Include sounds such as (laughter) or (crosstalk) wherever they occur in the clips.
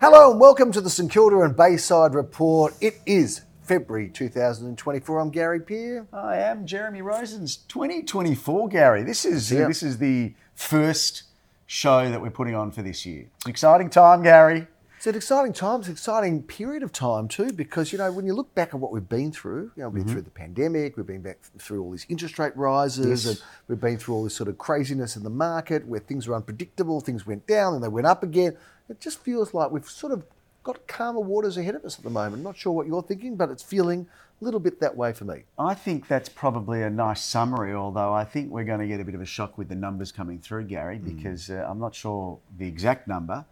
Hello and welcome to the St Kilda and Bayside Report. It is February 2024. I'm Gary Peer. I am Jeremy Rosens. 2024, Gary. This is Yeah. this is the first show that we're putting on for this year. It's an exciting time, Gary. It's an exciting time, it's an exciting period of time too, because you know when you look back at what we've been through, you know, we've been through the pandemic, we've been back through all these interest rate rises, Yes. and we've been through all this sort of craziness in the market where things are unpredictable, things went down and they went up again. It just feels like we've sort of got calmer waters ahead of us at the moment. Not sure what you're thinking, but it's feeling a little bit that way for me. I think that's probably a nice summary, although I think we're going to get a bit of a shock with the numbers coming through, Gary, Mm. because uh, I'm not sure the exact number,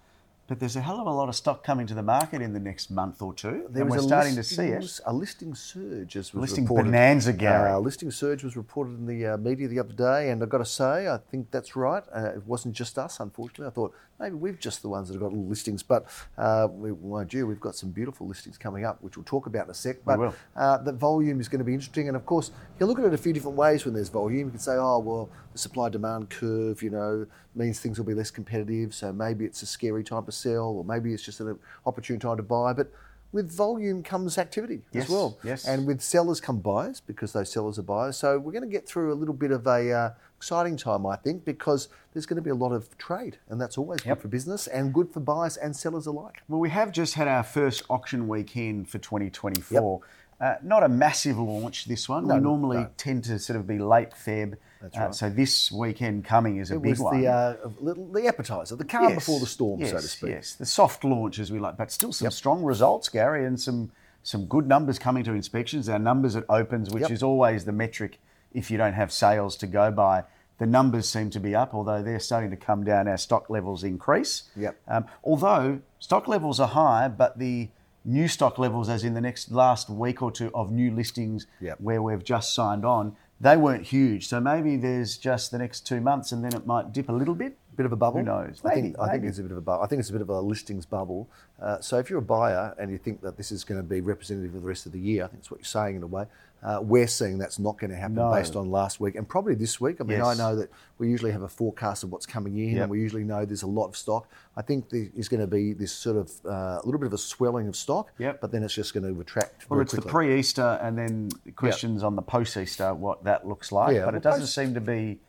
but there's a hell of a lot of stock coming to the market in the next month or two, and we're a starting to see it. A listing surge, as was Listing reported. bonanza, Gary. Uh, listing surge was reported in the uh, media the other day, and I've got to say, I think that's right. Uh, it wasn't just us, unfortunately. I thought maybe we've just the ones that have got little listings, but uh, we, mind you, we've got some beautiful listings coming up, which we'll talk about in a sec. But will. Uh, the volume is going to be interesting, and of course, you look at it a few different ways when there's volume. You can say, oh well, the supply demand curve, you know, means things will be less competitive, so maybe it's a scary time to sell, or maybe it's just an opportune time to buy, but. With volume comes activity Yes, as well. yes. And with sellers come buyers because those sellers are buyers. So we're going to get through a little bit of a uh, exciting time, I think, because there's going to be a lot of trade, and that's always Yep. good for business and good for buyers and sellers alike. Well, we have just had our first auction weekend for 2024. Uh, not a massive launch, this one. No, we normally no. tend to sort of be late Feb. That's Uh, right. so this weekend coming is a It big was one. the uh, little the appetizer, the calm Yes, before the storm, yes, so to speak. Yes, the soft launch as we like, but still some strong results, Gary, and some some good numbers coming to inspections. Our numbers at opens, which Yep. is always the metric if you don't have sales to go by. The numbers seem to be up, although they're starting to come down. Our stock levels increase. Yep. Um, although stock levels are high, but the new stock levels, as in the next last week or two of new listings Yep. where we've just signed on, they weren't huge. So maybe there's just the next two months, and then it might dip a little bit. Bit of a bubble. Who knows? I think Maybe, I think it's a bit of a bubble. I think it's a bit of a listings bubble. Uh, so if you're a buyer and you think that this is going to be representative of the rest of the year, I think that's what you're saying in a way. Uh, we're seeing that's not going to happen No. based on last week and probably this week. I mean, I know that we usually have a forecast of what's coming in, Yep. and we usually know there's a lot of stock. I think there's going to be this sort of uh, a little bit of a swelling of stock, Yep. but then it's just going to retract. Well, it's the pre-Easter and then questions on the post-Easter, what that looks like. Yeah, but it doesn't post- seem to be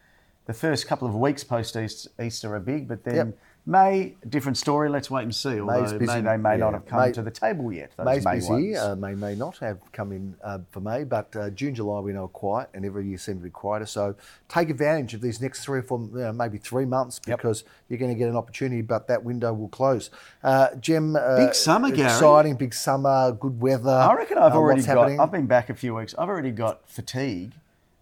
the first couple of weeks post-Easter are big, but then Yep. May, different story. Let's wait and see. Although May's May, they may not have come May- to the table yet. May's May busy, uh, May may not have come in uh, for May, but uh, June, July we know are quiet, and every year seems to be quieter. So take advantage of these next three or four, you know, maybe three months, Yep. because you're going to get an opportunity, but that window will close. Uh, Jem, uh, Big summer, Gary. exciting, big summer, good weather. I reckon I've uh, already got. happening. I've been back a few weeks. I've already got fatigue,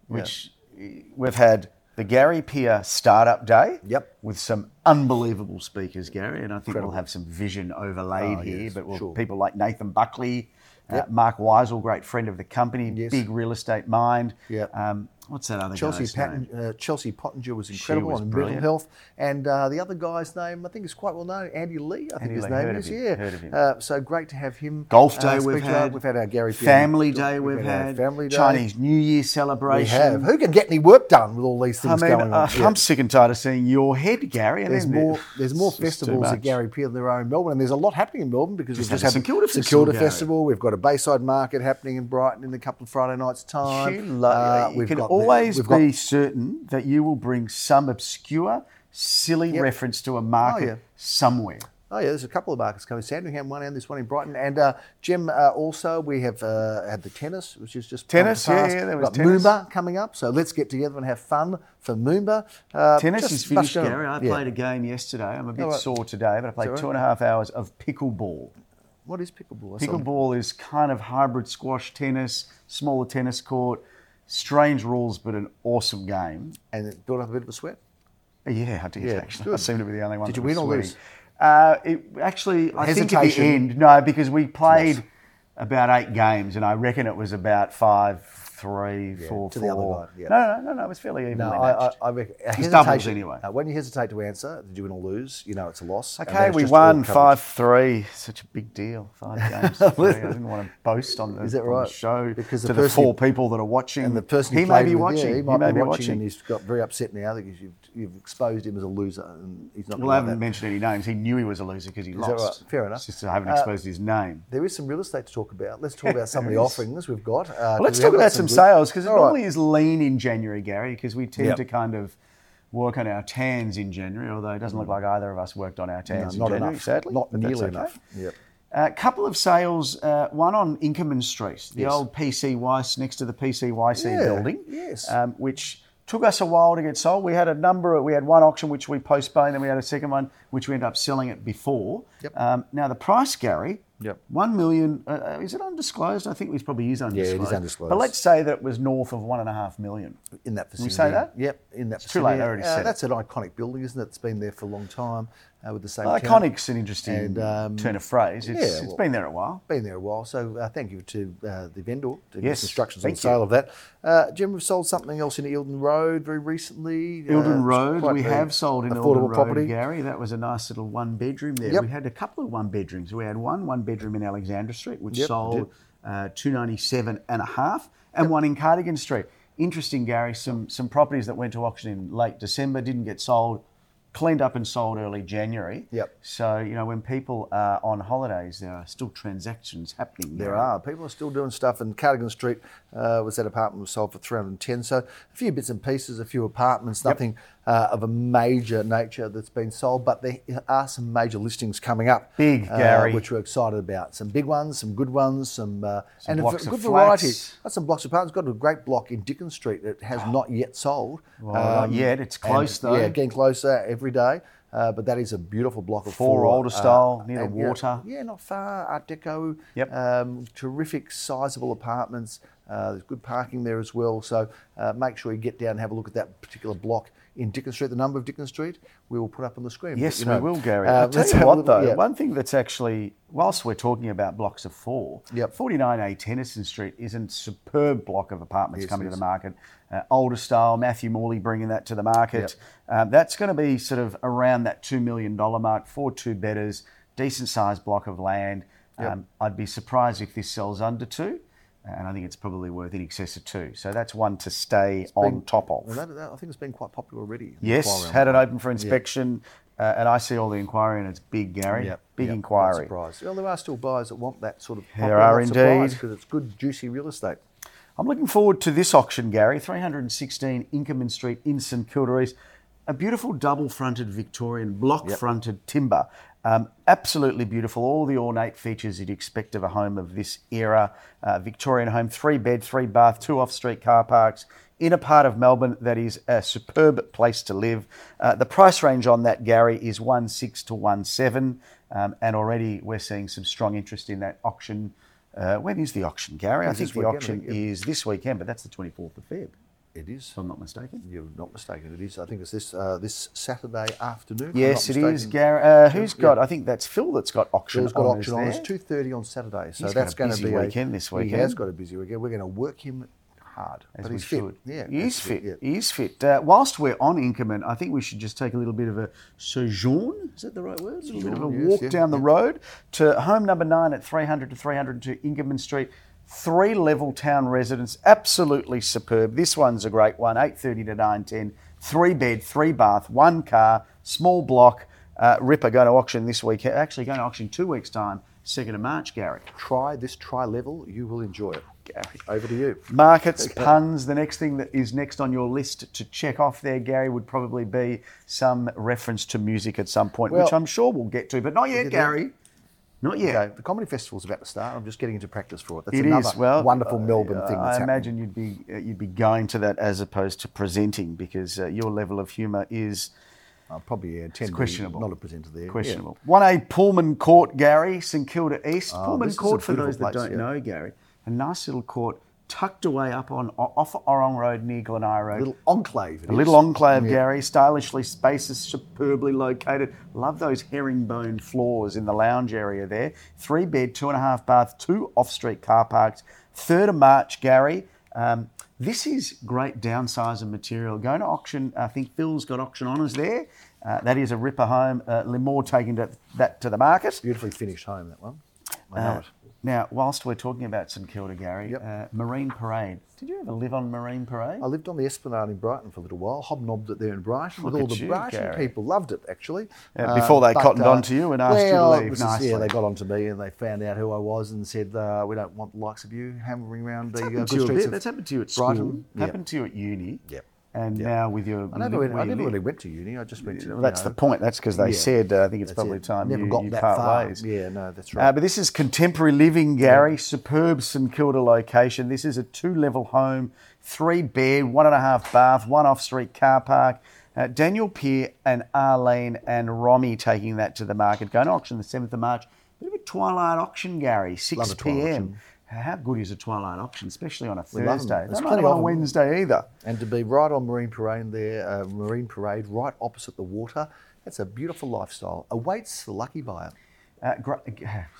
which eh, we've had the Gary Peer Startup Day. Yep. With some unbelievable speakers, Gary, and I think Incredible. we'll have some vision overlaid Oh, here. yes, but we'll, sure. people like Nathan Buckley, Yep. uh, Mark Weisel, great friend of the company, Yes. big real estate mind. Yep. Um, what's that other Chelsea, guy's Patton, name? uh, Chelsea Pottenger was incredible was on brilliant. mental health, and uh, the other guy's name I think is quite well known, Andy Lee. I think Andy his Lee, name is. him, Yeah, heard of him. Uh, so great to have him. Golf uh, Day we've had. We've had our Gary Family Day we've we've our had. Family Day. Chinese New Year celebration. We have. Who can get any work done with all these I things mean, going on? uh, Yeah. I'm sick and tired of seeing your head, Gary. And There's more. There's more festivals at. Gary Peer than there are in Melbourne, and there's a lot happening in Melbourne because we've Just had had the St Kilda St Festival, Kilda Festival. We've got a Bayside Market happening in Brighton in a couple of Friday nights' time. You, lo- Uh, we've got always we've got- be certain that you will bring some obscure, silly Yep. reference to a market yeah. somewhere. Oh yeah, there's a couple of markets coming. Sandringham one and this one in Brighton. And uh, Jim, uh, also we have uh, had the tennis, which is just Tennis, yeah, yeah, there We've was got tennis. Moomba coming up, so let's get together and have fun for Moomba. Uh, Tennis is finished. Gary. I Yeah. played a game yesterday. I'm a bit Oh, right. sore today, but I played right? two and a half hours of pickleball. What is pickleball? Pickleball is kind of hybrid squash tennis, smaller tennis court, strange rules, but an awesome game. and it built up a bit of a sweat. Yeah, I did Yeah, actually. I good. seem to be the only one. Did you win or lose? Uh, it actually, I think at the end, no, because we played about eight games, and I reckon it was about five three, four, to the other four. guy, yeah. No, no, no, no. It was fairly evenly No, I, I. I reckon, It's doubles anyway. uh, when you hesitate to answer, did you win or lose? You know it's a loss. Okay, we won five three. Such a big deal. Five (laughs) games. three. I didn't want to boast on the, Is that on the show Because the to the four people that are watching. And the person he may be with, watching. yeah, he he might may be be watching, and watching. he's got very upset now because you've, you've exposed him as a loser, and he's not. Well, I haven't that. mentioned any names. He knew he was a loser because he that lost. right? Fair enough. It's just I haven't Uh, exposed his name. There is some real estate to talk about. Let's talk about some of the offerings we've got. Uh, let's talk about some good- sales because it All right. normally is lean in January, Gary, because we tend Yep. to kind of work on our tans in January, although it doesn't look like either of us worked on our No, tans in not January, enough. sadly. Not nearly okay. enough. Yep. A couple of sales, uh, one on Inkerman Street, the Yes. old PCY next to the PCYC Yeah, building, yes. um, which took us a while to get sold. We had a number, of, we had one auction which we postponed, then we had a second one which we ended up selling it before. Yep. Um, now the price, Gary, Yep. one million. Uh, uh, is it undisclosed? I think it probably is it is undisclosed. undisclosed. But let's say that it was north of one and a half million. in that facility. we say that? Yep, in that It's too late, I already Uh, said it. That's an iconic building, isn't it? It's been there for a long time uh, with the same. tenant. Iconic's an interesting And, um, turn of phrase. It's, yeah, it's well- been there a while. Been there a while, so uh, thank you to uh, the vendor to Yes, instructions on the sale of that. Uh, Jim, we've sold something else in Eildon Road very recently. Uh, Eildon it's Road, we have sold in Eildon Road, property. Gary. That was a nice little one bedroom there. Yep. We had a couple of one bedrooms. We had one one bedroom in Alexandra Street, which Yep, sold uh, two ninety seven and a half, and one in Cardigan Street. Interesting, Gary. Some some properties that went to auction in late December didn't get sold. Cleaned up and sold early January. Yep. So you know when people are on holidays, there are still transactions happening. There Gary. are. People are still doing stuff. And Cardigan Street uh, was that apartment was sold for 310. So a few bits and pieces, a few apartments, nothing uh, of a major nature that's been sold. But there are some major listings coming up. Big, uh, Gary. which we're excited about. Some big ones, some good ones, some, uh, and a blocks of good variety. Got some blocks of apartments. Got a great block in Dickens Street that has not yet sold. Um, not yet. It's close, and, though. Yeah, getting closer every day. Uh, but that is a beautiful block of Four four, older style, near the and, yeah, water. yeah, not far. Art Deco. Yep. Um, terrific, sizable apartments. Uh, there's good parking there as well. So uh, make sure you get down and have a look at that particular block in Dickens Street. The number of Dickens Street we will put up on the screen. Yes, But, you know, we will, Gary. uh, I'll tell you what, though, yeah. one thing that's actually, whilst we're talking about blocks of four, Yep. 49A Tennyson Street is a superb block of apartments Yes, coming it to the market. Uh, older style, Matthew Morley bringing that to the market. Um, that's going to be sort of around that $2 million mark, four two bedders, decent sized block of land. Yep. Um, I'd be surprised if this sells under two. And I think it's probably worth in excess of two. So that's one to stay on been- top of. Well, that, that- I think it's been quite popular already. Yes, had it open for inspection, uh, and I see all the inquiry, and it's big, Gary. Yep, big yep, inquiry. surprised. Well, there are still buyers that want that sort of. There are indeed. because it's good, juicy real estate. I'm looking forward to this auction, Gary. 316 Inkerman Street in St Kilda East. A beautiful double-fronted Victorian block-fronted timber. Um, absolutely beautiful. All the ornate features you'd expect of a home of this era. Uh, Victorian home, three bed, three bath, two off-street car parks in a part of Melbourne that is a superb place to live. Uh, the price range on that, Gary, is one six to one seven, um, and already we're seeing some strong interest in that auction. Uh, when is the auction, Gary? I think the auction is this weekend, but that's the 24th of Feb, It is. if I'm not mistaken. You're not mistaken. It is. I think it's this uh, this Saturday afternoon. Yes, it is. Gary. Uh, who's Yeah. got? I think that's Phil that's got auction. On. Phil's got honours auction on. It's two thirty on Saturday, so He's that's a going to be weekend this weekend. He has got a busy weekend. We're going to work him hard, As but we he's fit. should. Yeah, he is fit. Yeah. He is fit. Uh, whilst we're on Inkerman, I think we should just take a little bit of a sojourn. Is that the right word? A little bit of a yes, walk yeah, down the yeah. road to home number nine at 300 to 302 Inkerman Street. Three level town residence, absolutely superb. This one's a great one, 8:30 to 9:10. Three bed, three bath, one car, small block. Uh, Ripper going to auction this week. Actually, going to auction two weeks time, second of March. Gary. Try this tri level. You will enjoy it. Gary. Over to you. Markets, puns. The next thing that is next on your list to check off there, Gary, would probably be some reference to music at some point, which I'm sure we'll get to, but not yet, Gary. Not yet. The comedy festival's about to start. I'm just getting into practice for it. That's It another is well wonderful uh, Melbourne uh, thing. I happening. imagine you'd be uh, you'd be going to that as opposed to presenting because uh, your level of humour is Uh, probably yeah, tend to be questionable. Not a presenter there. Questionable. One A Pullman Court, Gary, St Kilda East. Oh, Pullman this is a Court, for those that place, don't yeah. know, Gary, a nice little court tucked away up on off Orrong Road near Glen Eira Road. A little enclave. it A is. little enclave, Yeah. Gary, stylishly spacious, superbly located. Love those herringbone floors in the lounge area there. Three bed, two and a half bath, two off street car parks. 3rd of March, Gary. Um, this is great downsizer material. Going to auction, I think Phil's got auction honours there. Uh, that is a ripper home. Uh, Limor taking that, that to the market. Beautifully finished home, that one. I know Uh, it. Now, whilst we're talking about St Kilda, Gary, Yep. uh, Marine Parade. Did you ever live on Marine Parade? I lived on the Esplanade in Brighton for a little while, hobnobbed it there in Brighton Look with all the you, Brighton Gary. people. Loved it, actually. Uh, before they but, cottoned on to you and asked you to well, leave was just- yeah, they got on to me and they found out who I was and said, uh, we don't want the likes of you hammering around the uh, good to you a streets bit. of That's happened to you at school. Brighton. Yep. Happened to you at uni. Yep. And Yep. now with your I never, went, I never really went to uni. I just went to. Well, that's know, the point. That's because they yeah. said uh, I think it's probably it. time Never you, got you that part far. ways. Yeah, no, that's Uh, right. but this is contemporary living, Gary. Superb St Kilda location. This is a two-level home, three bed, one and a half bath, one off-street car park. Uh, Daniel Peer and Arlene and Romy taking that to the market. Going to auction the seventh of March. Bit of a twilight auction, Gary. Six Love a twilight p.m. How good is a twilight option, especially on a We love 'em. Thursday? There's Don't plenty like of on. Wednesday either. And to be right on Marine Parade there, uh, Marine Parade, right opposite the water, that's a beautiful lifestyle. Awaits the lucky buyer. Uh,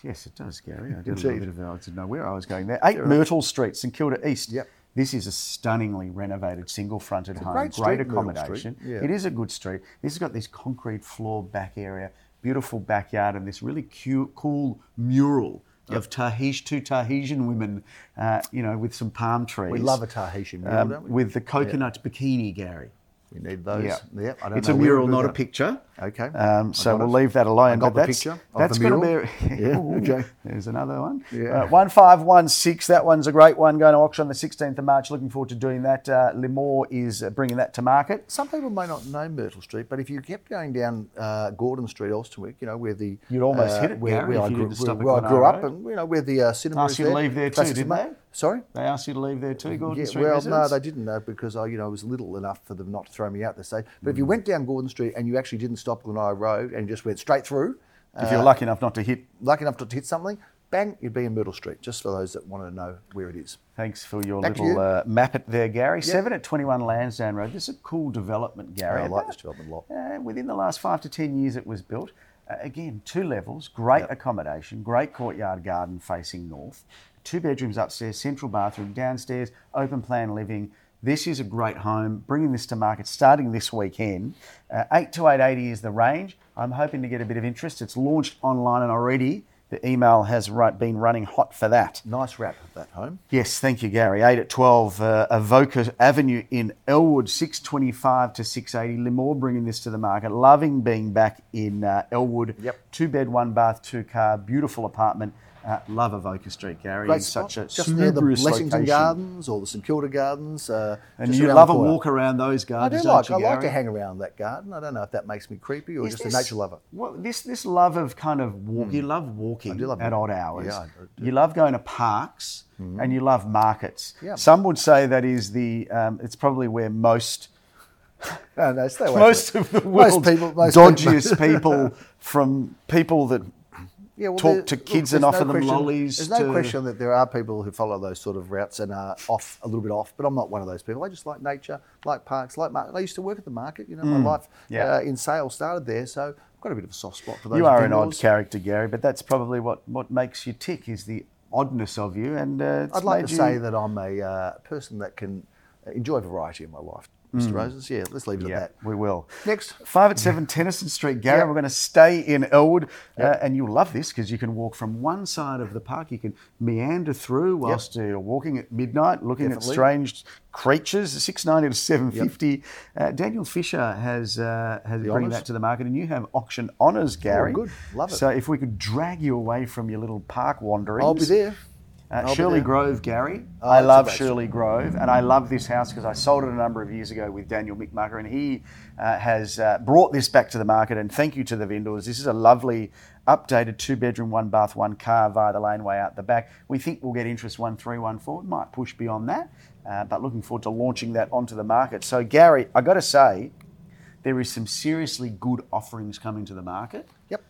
yes, it does, Gary. I did a bit of I didn't know where I was going there. Eight Myrtle Street, St Kilda East. Yep. This is a stunningly renovated single-fronted home. great street, accommodation. Yeah. It is a good street. This has got this concrete floor back area, beautiful backyard, and this really cute, cool mural of Tahitian, two Tahitian women, uh, you know, with some palm trees. We love a Tahitian mural, um, don't we? With the coconut bikini, Gary. We need those. Yeah, Yep, I don't it's a mural, not a picture. Okay, Um, so we'll it. leave that alone. I got but the that's, picture that's going to be. (laughs) Yeah, Ooh, okay. There's another one. Yeah. Uh, one five one six. That one's a great one. Going to auction on the 16th of March. Looking forward to doing that. Uh, Limor is uh, bringing that to market. Some people may not know Myrtle Street, but if you kept going down uh, Gordon Street, Elsternwick, you know where the You'd almost uh, hit it, where, Gary, where I you grew, where, where I grew up, Road. and you know where the uh, cinema Asked is you to leave there too, didn't they? Sorry. They asked you to leave there too, Gordon Yeah, Street well, residents? no, they didn't know because I, you know, I was little enough for them not to throw me out the stage. But Mm. if you went down Gordon Street and you actually didn't stop at Glen Eira Road and you just went straight through, if you're lucky enough not to hit. lucky enough not to hit something, bang, you'd be in Myrtle Street. Just for those that want to know where it is. Thanks for your Back little you. uh, map it there, Gary. Seven at 21 Lansdowne Road. This is a cool development, Gary. I like this development a lot. Uh, within the last five to ten years, it was built. Uh, again, two levels, great accommodation, great courtyard garden facing north, two bedrooms upstairs, central bathroom, downstairs, open plan living. This is a great home. Bringing this to market starting this weekend. Uh, eight to eight eighty is the range. I'm hoping to get a bit of interest. It's launched online and already the email has been running hot for that. Nice wrap of that home. Yes, thank you, Gary. 8 at 12, uh, Avoca Avenue in Elwood, 625 to 680. Limor bringing this to the market. Loving being back in uh, Elwood. Yep. Two bed, one bath, two car, beautiful apartment. Uh, love Avoca Street, Gary. Great spot. such a just near the Blessington location. Gardens or the St Kilda Gardens. Uh, And you love a walk around those I gardens, do don't like. you, I like to hang around that garden. I don't know if that makes me creepy or Is just this- a nature lover. Well, this this love of kind of walk. You love walking love at walking. odd hours. Yeah, I do. You love going to parks and you love markets. Yeah. Some would say that is the. Um, it's probably where most (laughs) No, no, most of the it. Most people- most dodgiest people, (laughs) from people that Yeah, well, talk to look, kids and there's offer no them question- lollies There's no to- question that there are people who follow those sort of routes and are off a little bit off, but I'm not one of those people. I just like nature, like parks, like mar- I used to work at the market. You know, my life Mm. Yeah. uh, in sales started there, so I've got a bit of a soft spot for those. you are an odd character, Gary. But that's probably what what makes you tick is the oddness of you. And uh, I'd like to you- say that I'm a uh, person that can enjoy variety in my life, Mr. Rosens. Yeah, let's leave it Mm. Yeah, at that. we will. Next. Five at seven Tennyson Street, Gary. Yep. We're going to stay in Elwood, Yep. uh, and you'll love this because you can walk from one side of the park. You can meander through whilst you're walking at midnight, looking Definitely. at strange creatures. Six ninety to seven fifty. Uh, Daniel Fisher has uh, has bringing that to the market, and you have auction honours, Gary. good. Love it. So if we could drag you away from your little park wanderings, I'll be there. Uh, Shirley. Grove, Gary. Oh, I love Shirley Grove, and I love this house because I sold it a number of years ago with Daniel Mickmucker, and he uh, has uh, brought this back to the market. And thank you to the vendors. This is a lovely, updated two bedroom, one bath, one car via the laneway out the back. We think we'll get interest one three one four. Might push beyond that, uh, but looking forward to launching that onto the market. So, Gary, I got to say, there is some seriously good offerings coming to the market, Yep.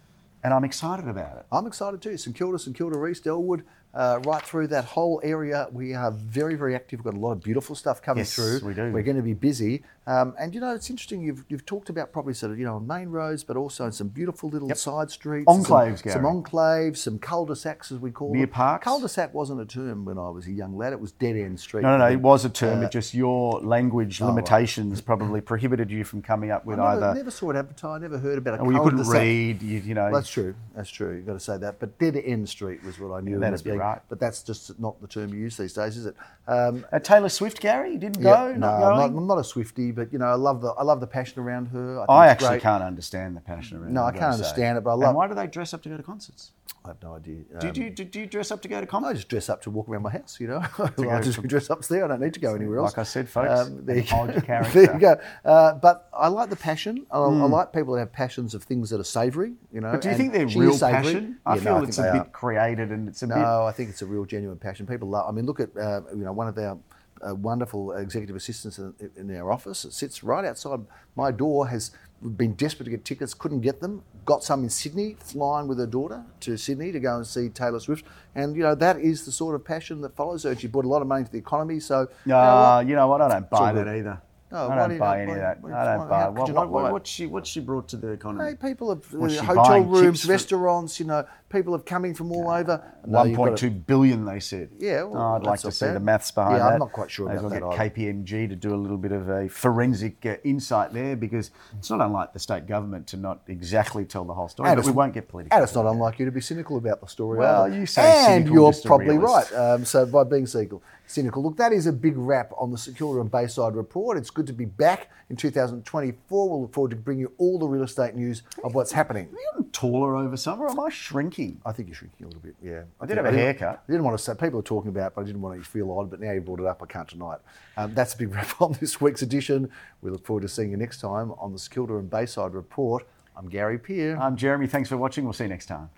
and I'm excited about it. I'm excited too. St Kilda, St Kilda East, Elwood. Uh, right through that whole area. We are very, very active. We've got a lot of beautiful stuff coming Yes, through. we do. We're going to be busy. Um, and you know, it's interesting. You've, you've talked about probably sort of you know on main roads, but also in some beautiful little side streets, Enclaves, some, some enclaves, some cul-de-sacs as we call Near them. parks. Cul-de-sac wasn't a term when I was a young lad. It was dead end street. No, no, no. It was a term. Uh, it just your language right. limitations probably prohibited you from coming up with either. I never, either. never saw it advertised. Never heard about it. well, you couldn't read. You, you know. Well, that's true. That's true. You've got to say that. But dead end street was what I knew. that'd as be being- right. But that's just not the term you use these days, is it? Um, Uh, Taylor Swift, Gary, you didn't yeah, go. no, not I'm not, I'm not a Swifty, but you know, I love the I love the passion around her. I, think I actually great. can't understand the passion around. No, it, I can't gotta say. understand it, but I And love- why do they dress up to go to concerts? I have no idea. Do, Um, you, do, do you dress up to go to comedy? I just dress up to walk around my house, you know. (laughs) I just from- (laughs) dress upstairs. I don't need to go anywhere else. Like I said, folks, (laughs) there you hold go. character. there you go. Uh, but I like the passion. I, Hmm. I like people that have passions of things that are savoury, you know. But do you think they're real is savoury. passion? I Yeah, feel no, it's a bit are. created and it's a bit. No, I think it's a real genuine passion. People love. I mean, look at uh, you know one of our uh, wonderful executive assistants in, in our office. It sits right outside my door. Has been desperate to get tickets, couldn't get them. Got some in Sydney, flying with her daughter to Sydney to go and see Taylor Swift. And you know that is the sort of passion that follows her. She brought a lot of money into the economy. So you know Uh, what? you know what? I don't buy that either. No, I don't buy any of that. I don't buy. What, what, what, what's she what's she brought to the economy? Hey, people have uh, hotel rooms, restaurants. You know, people have coming from all over. No, One point two billion, they said. Yeah, well, Oh, I'd like to see bad. the maths behind Yeah, that. I'm not quite sure May as about well that get KPMG to do a little bit of a forensic uh, insight there because it's not unlike the state government to not exactly tell the whole story. And but we it's- won't get political. And it's not unlike you to be cynical about the story. Well, either. you say and cynical, you're Mr. probably Realist. right. Um, so by being cynical, cynical, look, that is a big wrap on the St Kilda and Bayside report. It's good to be back in 2024. We'll look forward to bringing you all the real estate news of what's happening. Have you taller over summer? Am I shrinking? I think you're shrinking a little bit. Yeah, I did think- have a haircut. I didn't want to say people are talking about, it, but I didn't want to feel odd. But now you brought it up, I can't deny it. Um, that's a big (laughs) wrap on this week's edition. We look forward to seeing you next time on the St Kilda and Bayside report. I'm Gary Peer. I'm Jeremy. Thanks for watching. We'll see you next time.